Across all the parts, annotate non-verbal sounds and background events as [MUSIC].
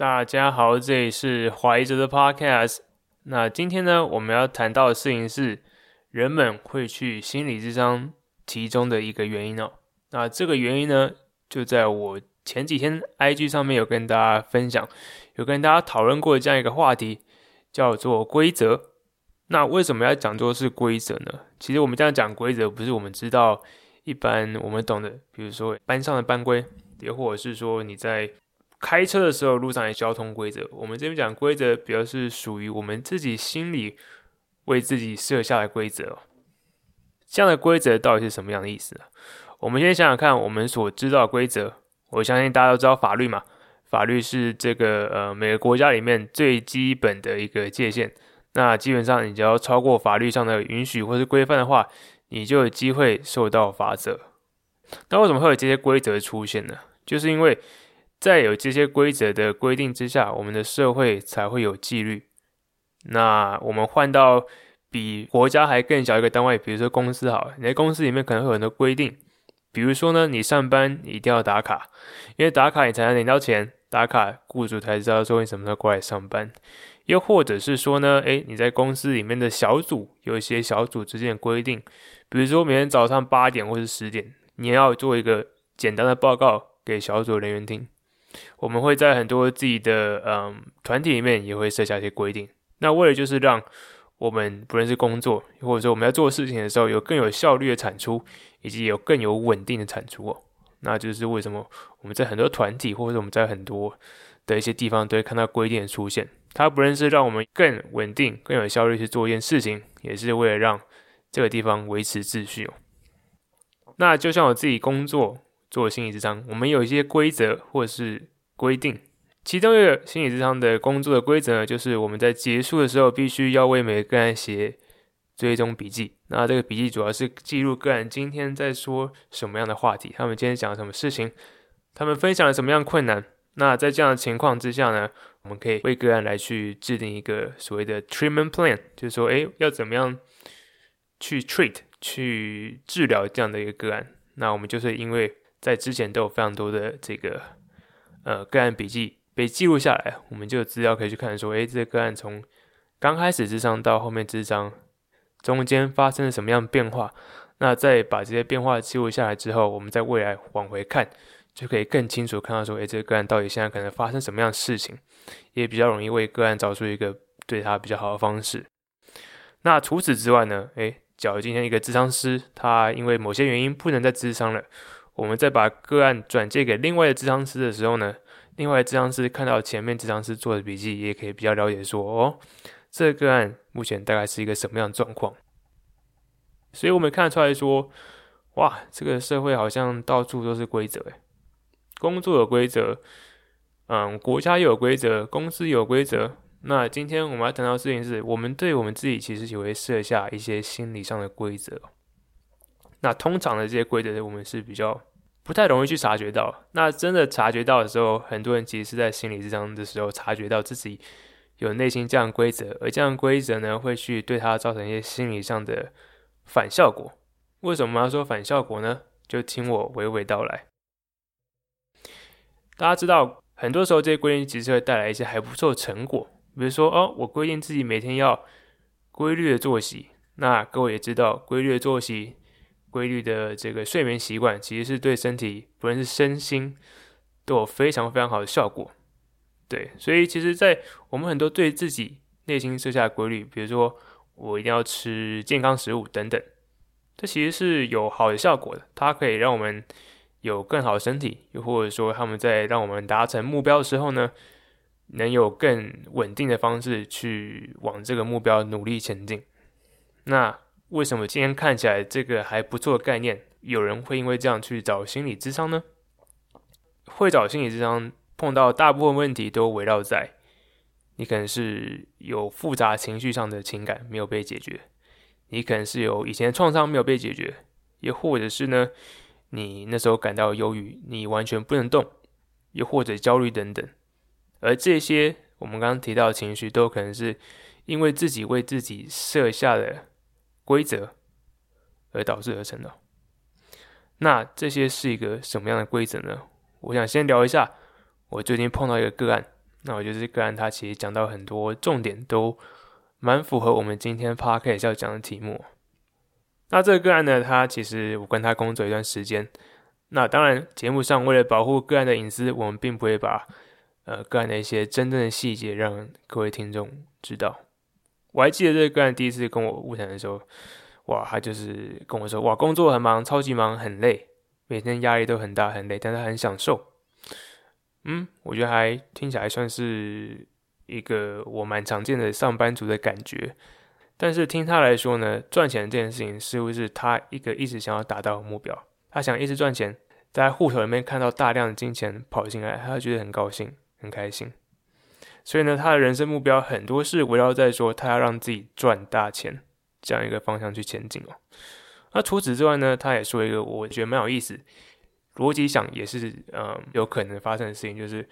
大家好，这里是怀哲的 Podcast。那今天呢，我们要谈到的事情是人们会去心理咨商其中的一个原因哦。那这个原因呢，就在我前几天 IG 上面有跟大家分享，有跟大家讨论过这样一个话题，叫做规则。那为什么要讲做是规则呢？其实我们这样讲规则，不是我们知道一般我们懂的，比如说班上的班规，也或者是说你在。开车的时候，路上的交通规则，我们这边讲规则，比较是属于我们自己心里为自己设下的规则。这样的规则到底是什么样的意思呢？我们先想想看，我们所知道的规则，我相信大家都知道法律嘛，法律是这个呃每个国家里面最基本的一个界限。那基本上，你只要超过法律上的允许或是规范的话，你就有机会受到罚则。那为什么会有这些规则出现呢？就是因为。在有这些规则的规定之下，我们的社会才会有纪律。那我们换到比国家还更小一个单位，比如说公司好，你在公司里面可能会有很多规定，比如说呢，你上班一定要打卡，因为打卡你才能领到钱，打卡雇主才知道说你什么时候过来上班。又或者是说呢，诶，你在公司里面的小组有一些小组之间的规定，比如说每天早上八点或是十点，你要做一个简单的报告给小组人员听。我们会在很多自己的嗯团体里面也会设下一些规定，那为了就是让我们不论是工作，或者说我们要做事情的时候有更有效率的产出，以及有更有稳定的产出哦。那就是为什么我们在很多团体，或者我们在很多的一些地方都会看到规定的出现。它不论是让我们更稳定、更有效率去做一件事情，也是为了让这个地方维持秩序哦。那就像我自己工作。做心理咨商，我们有一些规则或是规定，其中一个心理咨商的工作的规则呢，就是我们在结束的时候必须要为每个个案写追踪笔记。那这个笔记主要是记录个案今天在说什么样的话题，他们今天讲了什么事情，他们分享了什么样困难。那在这样的情况之下呢，我们可以为个案来去制定一个所谓的 treatment plan，就是说，诶，要怎么样去 treat 去治疗这样的一个个案。那我们就是因为在之前都有非常多的这个呃个案笔记被记录下来，我们就有资料可以去看，说，诶，这个个案从刚开始智商到后面智商，中间发生了什么样的变化？那再把这些变化记录下来之后，我们在未来往回看，就可以更清楚看到说，诶，这个个案到底现在可能发生什么样的事情，也比较容易为个案找出一个对他比较好的方式。那除此之外呢，诶，假如今天一个咨商师他因为某些原因不能再咨商了。我们在把个案转借给另外的咨商师的时候呢，另外的咨商师看到前面咨商师做的笔记，也可以比较了解说，哦，这个案目前大概是一个什么样的状况。所以我们看得出来说，哇，这个社会好像到处都是规则，诶，工作有规则，嗯，国家有规则，公司有规则。那今天我们要谈到的事情是，我们对我们自己其实也会设下一些心理上的规则。那通常的这些规则，我们是比较不太容易去察觉到。那真的察觉到的时候，很多人其实是在心理咨商的时候察觉到自己有内心这样规则，而这样规则呢，会去对他造成一些心理上的反效果。为什么要说反效果呢？就听我娓娓道来。大家知道，很多时候这些规定其实会带来一些还不错的成果，比如说哦，我规定自己每天要规律的作息。那各位也知道，规律的作息。规律的这个睡眠习惯，其实是对身体，不论是身心，都有非常非常好的效果。对，所以其实，在我们很多对自己内心设下的规律，比如说我一定要吃健康食物等等，这其实是有好的效果的。它可以让我们有更好的身体，又或者说他们在让我们达成目标的时候呢，能有更稳定的方式去往这个目标努力前进。那。为什么今天看起来这个还不错的概念，有人会因为这样去找心理咨商呢？会找心理咨商，碰到大部分问题都围绕在你可能是有复杂情绪上的情感没有被解决，你可能是有以前创伤没有被解决，又或者是呢，你那时候感到忧郁，你完全不能动，又或者焦虑等等。而这些我们刚刚提到的情绪，都可能是因为自己为自己设下的。规则而导致而成的，那这些是一个什么样的规则呢？我想先聊一下，我最近碰到一个个案，那我觉得这个案他其实讲到很多重点，都蛮符合我们今天 podcast 要讲的题目。那这个个案呢，他其实我跟他工作一段时间。那当然，节目上为了保护个案的隐私，我们并不会把呃个案的一些真正的细节让各位听众知道。我还记得这个个案第一次跟我物谈的时候，哇，他就是跟我说，哇，工作很忙，超级忙，很累，每天压力都很大，很累，但他很享受。嗯，我觉得还听起来算是一个我蛮常见的上班族的感觉。但是听他来说呢，赚钱这件事情似乎是他一个一直想要达到的目标。他想一直赚钱，在户头里面看到大量的金钱跑进来，他觉得很高兴、很开心。所以呢，他的人生目标很多是围绕在说他要让自己赚大钱这样一个方向去前进哦。那除此之外呢，他也说一个我觉得蛮有意思。逻辑想也是，嗯，有可能发生的事情，就是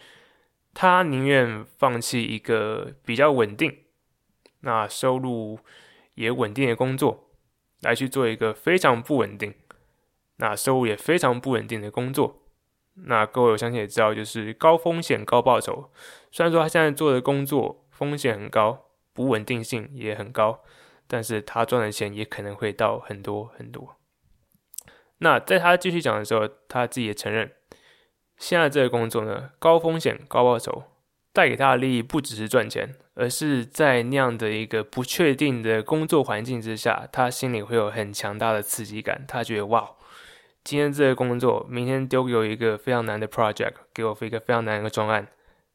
他宁愿放弃一个比较稳定、那收入也稳定的工作，来去做一个非常不稳定、那收入也非常不稳定的工作。那各位我相信也知道，就是高风险高报酬。虽然说他现在做的工作风险很高，不稳定性也很高，但是他赚的钱也可能会到很多很多。那在他继续讲的时候，他自己也承认，现在这个工作呢，高风险高报酬，带给他的利益不只是赚钱，而是在那样的一个不确定的工作环境之下，他心里会有很强大的刺激感。他觉得哇，今天这个工作，明天丢给我一个非常难的 project，给我一个非常难的专案。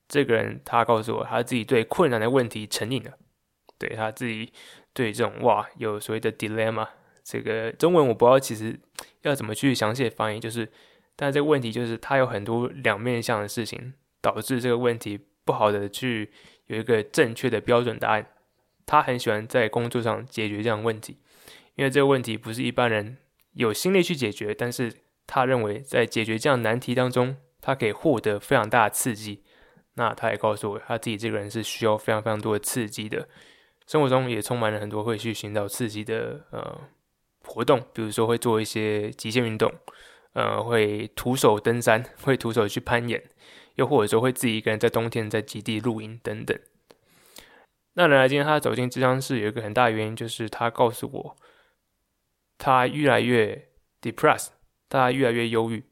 这个人他告诉我，他自己对困难的问题成瘾了，对他自己对这种哇有所谓的 dilemma。这个中文我不知道，其实要怎么去详细的翻译，就是，但这个问题就是，他有很多两面向的事情，导致这个问题不好的去有一个正确的标准答案。他很喜欢在工作上解决这样问题，因为这个问题不是一般人有心力去解决，但是他认为在解决这样难题当中，他可以获得非常大的刺激。那他也告诉我，他自己这个人是需要非常非常多的刺激的，生活中也充满了很多会去寻找刺激的呃。活动，比如说会做一些极限运动，呃，会徒手登山，会徒手去攀岩，又或者说会自己一个人在冬天在极地露营等等。那来今天他走进咨商室有一个很大原因，就是他告诉我，他越来越 depressed，他越来越忧郁，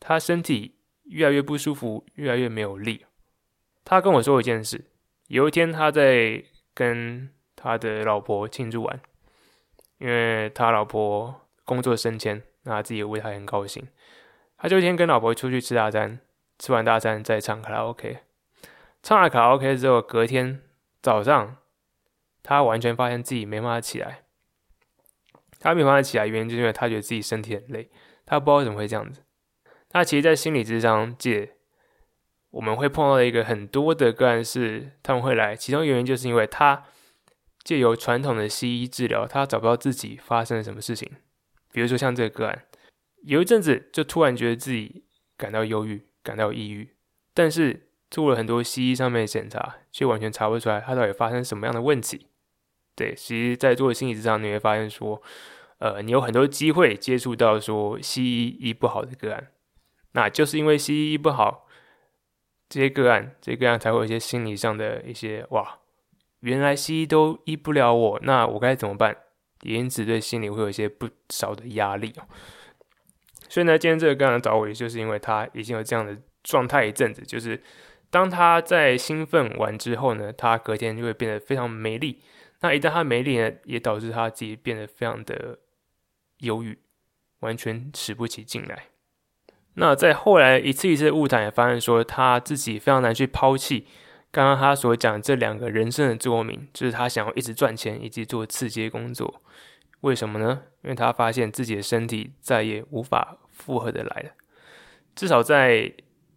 他身体越来越不舒服，越来越没有力。他跟我说一件事，有一天他在跟他的老婆庆祝完。因为他老婆工作升迁，那他自己也为他很高兴。他就一天跟老婆出去吃大餐，吃完大餐再唱卡拉 OK。唱完卡拉 OK 之后，隔天早上他完全发现自己没办法起来。他没办法起来，原因就是因为他觉得自己身体很累，他不知道为什么会这样子。那其实，在心理智商界，我们会碰到的一个很多的个案是，他们会来，其中原因就是因为他。借由传统的西医治疗，他找不到自己发生了什么事情。比如说像这个个案，有一阵子就突然觉得自己感到忧郁、感到抑郁，但是做了很多西医上面的检查，却完全查不出来他到底发生什么样的问题。对，其实，在做心理咨商，你会发现说，呃，你有很多机会接触到说西医医不好的个案，那就是因为西医医不好，这些个案，这些个案才会有一些心理上的一些哇。原来西医都医不了我，那我该怎么办？也因此对心里会有一些不少的压力哦。所以呢，今天这个个案找我，也就是因为他已经有这样的状态一阵子，就是当他在兴奋完之后呢，他隔天就会变得非常没力。那一旦他没力呢，也导致他自己变得非常的忧郁，完全使不起劲来。那在后来一次一次的误谈，也发现说他自己非常难去抛弃。刚刚他所讲这两个人生的座右铭，就是他想要一直赚钱以及做刺激工作。为什么呢？因为他发现自己的身体再也无法负荷的来了。至少在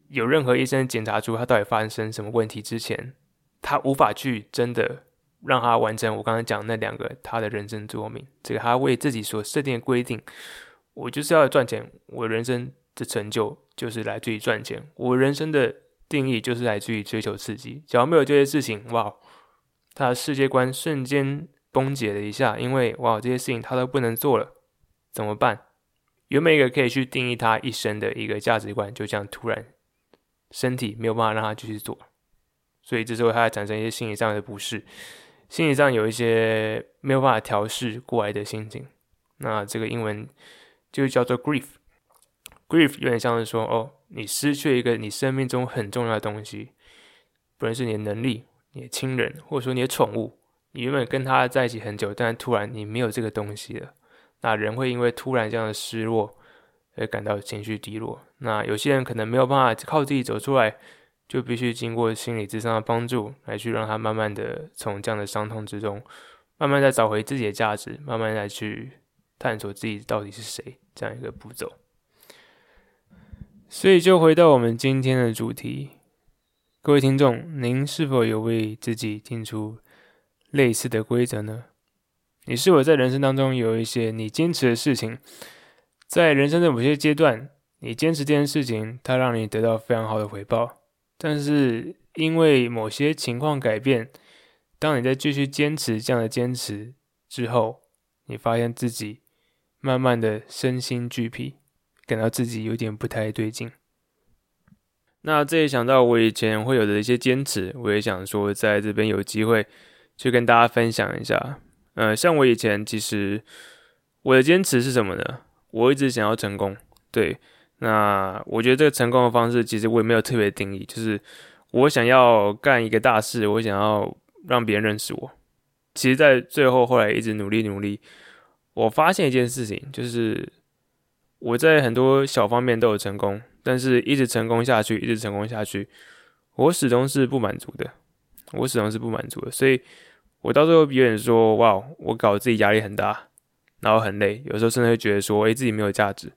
有任何医生检查出他到底发生什么问题之前，他无法去真的让他完成我刚才讲那两个他的人生座右铭。这个他为自己所设定的规定，我就是要赚钱，我人生的成就就是来自于赚钱，我人生的。定义就是来自于追求刺激，只要没有这些事情，哇，他的世界观瞬间崩解了一下，因为哇，这些事情他都不能做了，怎么办？原本一个可以去定义他一生的一个价值观，就这样突然身体没有办法让他继续做。所以这时候他会产生一些心理上的不适，心理上有一些没有办法调试过来的心情。那这个英文就叫做 grief Grief 有点像是说，哦，你失去一个你生命中很重要的东西，不论是你的能力、你的亲人，或者说你的宠物，你原本跟他在一起很久，但突然你没有这个东西了，那人会因为突然这样的失落而感到情绪低落。那有些人可能没有办法靠自己走出来，就必须经过心理智商的帮助，来去让他慢慢的从这样的伤痛之中，慢慢再找回自己的价值，慢慢再去。探索自己到底是谁，这样一个步骤。所以，就回到我们今天的主题，各位听众，您是否有为自己定出类似的规则呢？你是否在人生当中有一些你坚持的事情，在人生的某些阶段，你坚持这件事情，它让你得到非常好的回报，但是因为某些情况改变，当你在继续坚持这样的坚持之后，你发现自己。慢慢的身心俱疲，感到自己有点不太对劲。那这也想到我以前会有的一些坚持，我也想说在这边有机会去跟大家分享一下。呃，像我以前其实我的坚持是什么呢？我一直想要成功。对，那我觉得这个成功的方式其实我也没有特别定义，就是我想要干一个大事，我想要让别人认识我。其实，在最后后来一直努力努力。我发现一件事情，就是我在很多小方面都有成功，但是一直成功下去，一直成功下去，我始终是不满足的，我始终是不满足的，所以我到最后别人说，哇，我搞自己压力很大，然后很累，有时候甚至会觉得说，诶，自己没有价值。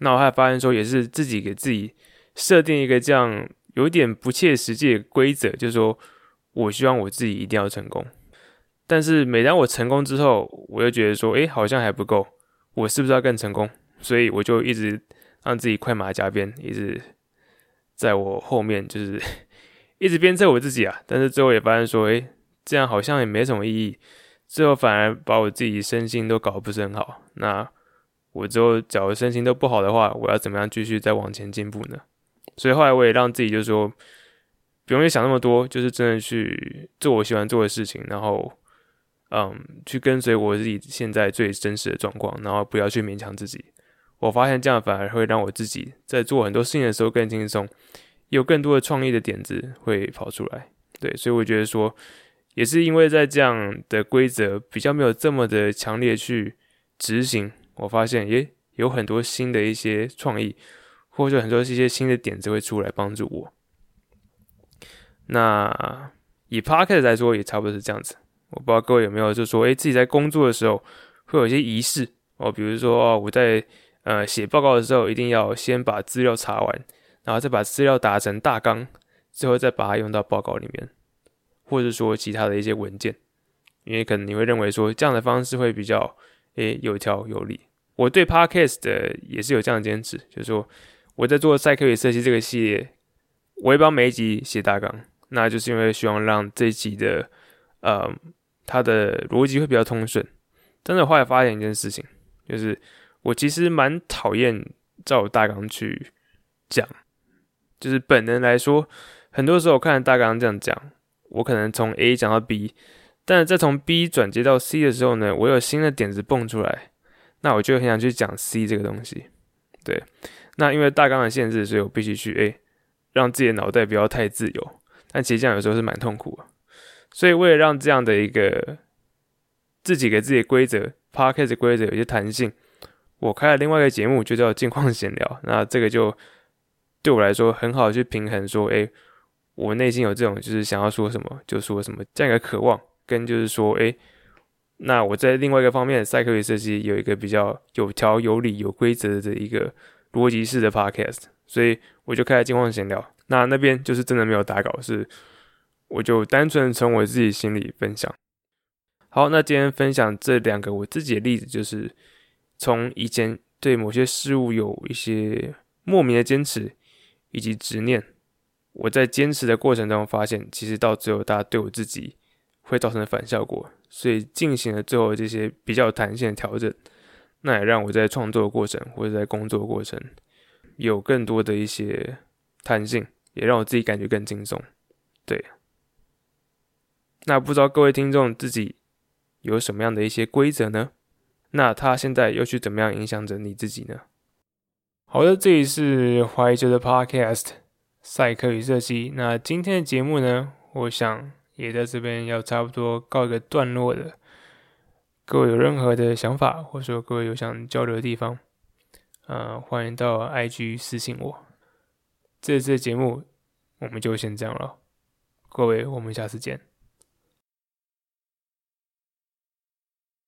那我还发现说，也是自己给自己设定一个这样有点不切实际的规则，就是说我希望我自己一定要成功。但是每当我成功之后，我又觉得说，诶，好像还不够，我是不是要更成功？所以我就一直让自己快马加鞭，一直在我后面，就是 [LAUGHS] 一直鞭策我自己啊。但是最后也发现说，诶，这样好像也没什么意义，最后反而把我自己身心都搞得不是很好。那我之后假如身心都不好的话，我要怎么样继续再往前进步呢？所以后来我也让自己就是说，不用去想那么多，就是真的去做我喜欢做的事情，然后。嗯，去跟随我自己现在最真实的状况，然后不要去勉强自己。我发现这样反而会让我自己在做很多事情的时候更轻松，有更多的创意的点子会跑出来。对，所以我觉得说，也是因为在这样的规则比较没有这么的强烈去执行，我发现也有很多新的一些创意，或者很多一些新的点子会出来帮助我。那以 p o c a s t 来说，也差不多是这样子。我不知道各位有没有，就说，诶，自己在工作的时候会有一些仪式哦，比如说，哦，我在呃写报告的时候，一定要先把资料查完，然后再把资料打成大纲，最后再把它用到报告里面，或者说其他的一些文件，因为可能你会认为说这样的方式会比较诶有条有理。我对 Podcast 的也是有这样的坚持，就是说我在做赛克语设计这个系列，我会帮每一集写大纲，那就是因为希望让这一集的呃。它的逻辑会比较通顺，但是我后来发现一件事情，就是我其实蛮讨厌照大纲去讲，就是本能来说，很多时候我看大纲这样讲，我可能从 A 讲到 B，但是再从 B 转接到 C 的时候呢，我有新的点子蹦出来，那我就很想去讲 C 这个东西，对，那因为大纲的限制，所以我必须去 A，让自己的脑袋不要太自由，但其实这样有时候是蛮痛苦的。所以，为了让这样的一个自己给自己规则，parket 规则有些弹性，我开了另外一个节目，就叫“近况闲聊”。那这个就对我来说很好去平衡，说，诶，我内心有这种就是想要说什么就说什么这样一个渴望，跟就是说，诶，那我在另外一个方面，赛克语设计有一个比较有条有理、有规则的一个逻辑式的 Podcast，所以我就开了“近况闲聊”。那那边就是真的没有打稿，是。我就单纯从我自己心里分享。好，那今天分享这两个我自己的例子，就是从以前对某些事物有一些莫名的坚持以及执念，我在坚持的过程中发现，其实到最后，大家对我自己会造成反效果，所以进行了最后这些比较弹性的调整，那也让我在创作过程或者在工作过程有更多的一些弹性，也让我自己感觉更轻松。对，那不知道各位听众自己有什么样的一些规则呢？那他现在又去怎么样影响着你自己呢？好的，这里是怀旧的 Podcast 赛克与设计。那今天的节目呢，我想也在这边要差不多告一个段落了。各位有任何的想法，或者说各位有想交流的地方，呃，欢迎到 IG 私信我。这次的节目我们就先这样了，各位，我们下次见。